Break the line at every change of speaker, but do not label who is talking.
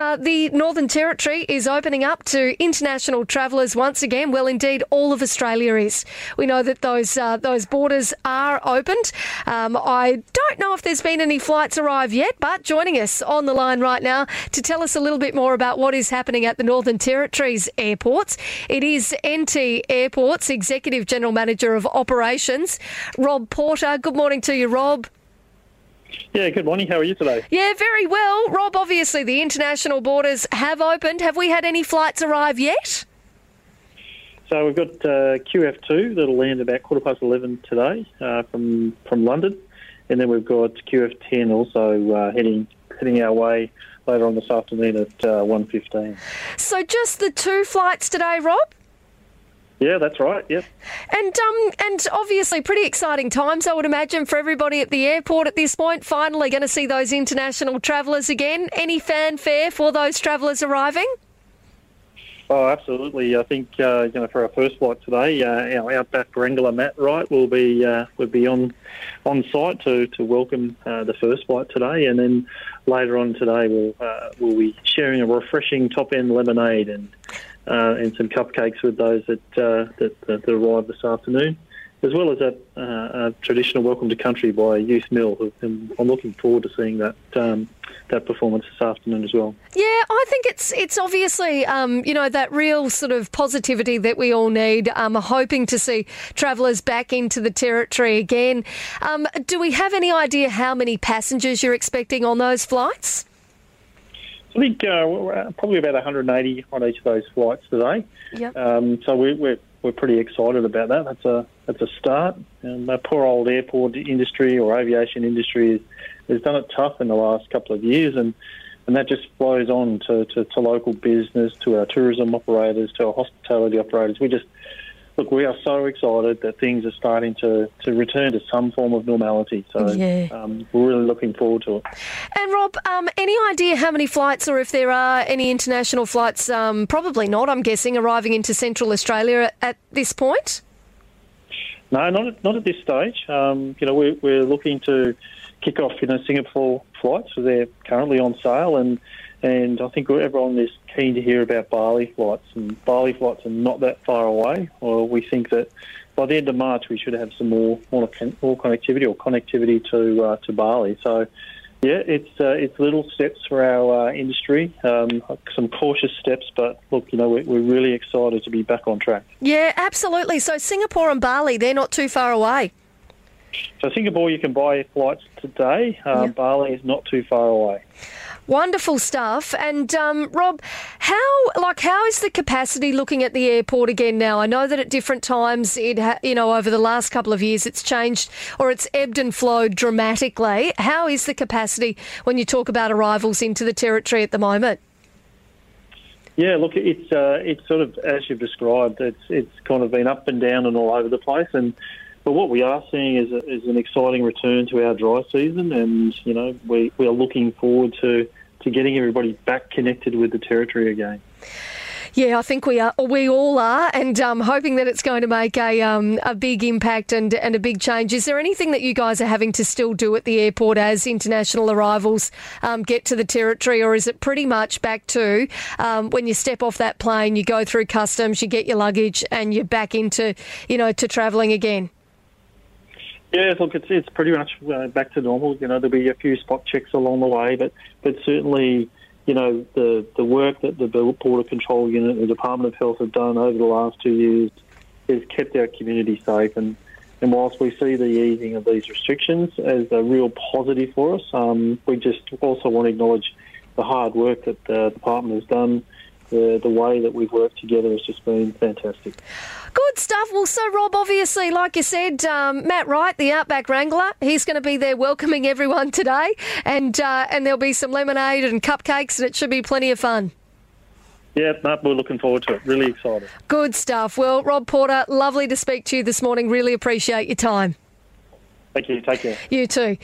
Uh, the Northern Territory is opening up to international travellers once again. Well, indeed, all of Australia is. We know that those uh, those borders are opened. Um, I don't know if there's been any flights arrive yet, but joining us on the line right now to tell us a little bit more about what is happening at the Northern Territory's airports, it is NT Airports Executive General Manager of Operations, Rob Porter. Good morning to you, Rob.
Yeah, good morning. How are you today?
Yeah, very well. Rob, obviously the international borders have opened. Have we had any flights arrive yet?
So we've got uh, QF2 that'll land about quarter past 11 today uh, from from London. And then we've got QF10 also uh, heading heading our way later on this afternoon at uh, 1.15.
So just the two flights today, Rob?
Yeah, that's right. Yep.
And um, and obviously pretty exciting times, I would imagine, for everybody at the airport at this point. Finally, going to see those international travellers again. Any fanfare for those travellers arriving?
Oh, absolutely. I think uh, you know for our first flight today, uh, our outback wrangler Matt Wright will be uh, will be on on site to to welcome uh, the first flight today, and then later on today we'll uh, we'll be sharing a refreshing top end lemonade and uh, and some cupcakes with those that, uh, that, that arrive this afternoon, as well as a, uh, a, traditional welcome to country by Youth Mill. And I'm looking forward to seeing that um, that performance this afternoon as well.
Yeah, I think it's it's obviously um, you know that real sort of positivity that we all need. Um, hoping to see travellers back into the territory again. Um, do we have any idea how many passengers you're expecting on those flights?
I think uh, we're probably about 180 on each of those flights today.
Yep.
Um, so we, we're we're pretty excited about that. That's a that's a start. And the poor old airport industry or aviation industry has, has done it tough in the last couple of years, and and that just flows on to, to, to local business, to our tourism operators, to our hospitality operators. We just look, we are so excited that things are starting to, to return to some form of normality. So
yeah.
um, we're really looking forward to it.
And Rob, um, any idea how many flights, or if there are any international flights? Um, probably not. I'm guessing arriving into Central Australia at, at this point.
No, not at, not at this stage. Um, you know, we're, we're looking to kick off, you know, Singapore flights. So they're currently on sale, and and I think everyone is keen to hear about Bali flights. And Bali flights are not that far away. Well, we think that by the end of March we should have some more more, more connectivity or connectivity to uh, to Bali. So. Yeah, it's uh, it's little steps for our uh, industry, um, some cautious steps, but look, you know, we're, we're really excited to be back on track.
Yeah, absolutely. So Singapore and Bali, they're not too far away.
So Singapore, you can buy flights today. Um, Bali is not too far away.
Wonderful stuff. And um, Rob, how like how is the capacity looking at the airport again now? I know that at different times it ha- you know over the last couple of years it's changed or it's ebbed and flowed dramatically. How is the capacity when you talk about arrivals into the territory at the moment?
Yeah, look, it's uh, it's sort of as you've described. It's it's kind of been up and down and all over the place, and but what we are seeing is, a, is an exciting return to our dry season, and you know we, we are looking forward to, to getting everybody back connected with the territory again.
Yeah, I think we are. We all are, and um, hoping that it's going to make a um, a big impact and and a big change. Is there anything that you guys are having to still do at the airport as international arrivals um, get to the territory, or is it pretty much back to um, when you step off that plane, you go through customs, you get your luggage, and you're back into you know to travelling again?
Yeah, look, it's it's pretty much uh, back to normal. You know, there'll be a few spot checks along the way, but but certainly, you know, the the work that the Border Control Unit, and the Department of Health have done over the last two years has kept our community safe. And and whilst we see the easing of these restrictions as a real positive for us, um, we just also want to acknowledge the hard work that the department has done the, the way that we've worked together has just been fantastic.
Good stuff. Well, so Rob, obviously, like you said, um, Matt Wright, the Outback Wrangler, he's going to be there welcoming everyone today, and uh, and there'll be some lemonade and cupcakes, and it should be plenty of fun.
Yeah, Matt, we're looking forward to it. Really excited.
Good stuff. Well, Rob Porter, lovely to speak to you this morning. Really appreciate your time.
Thank you. Take care.
You too.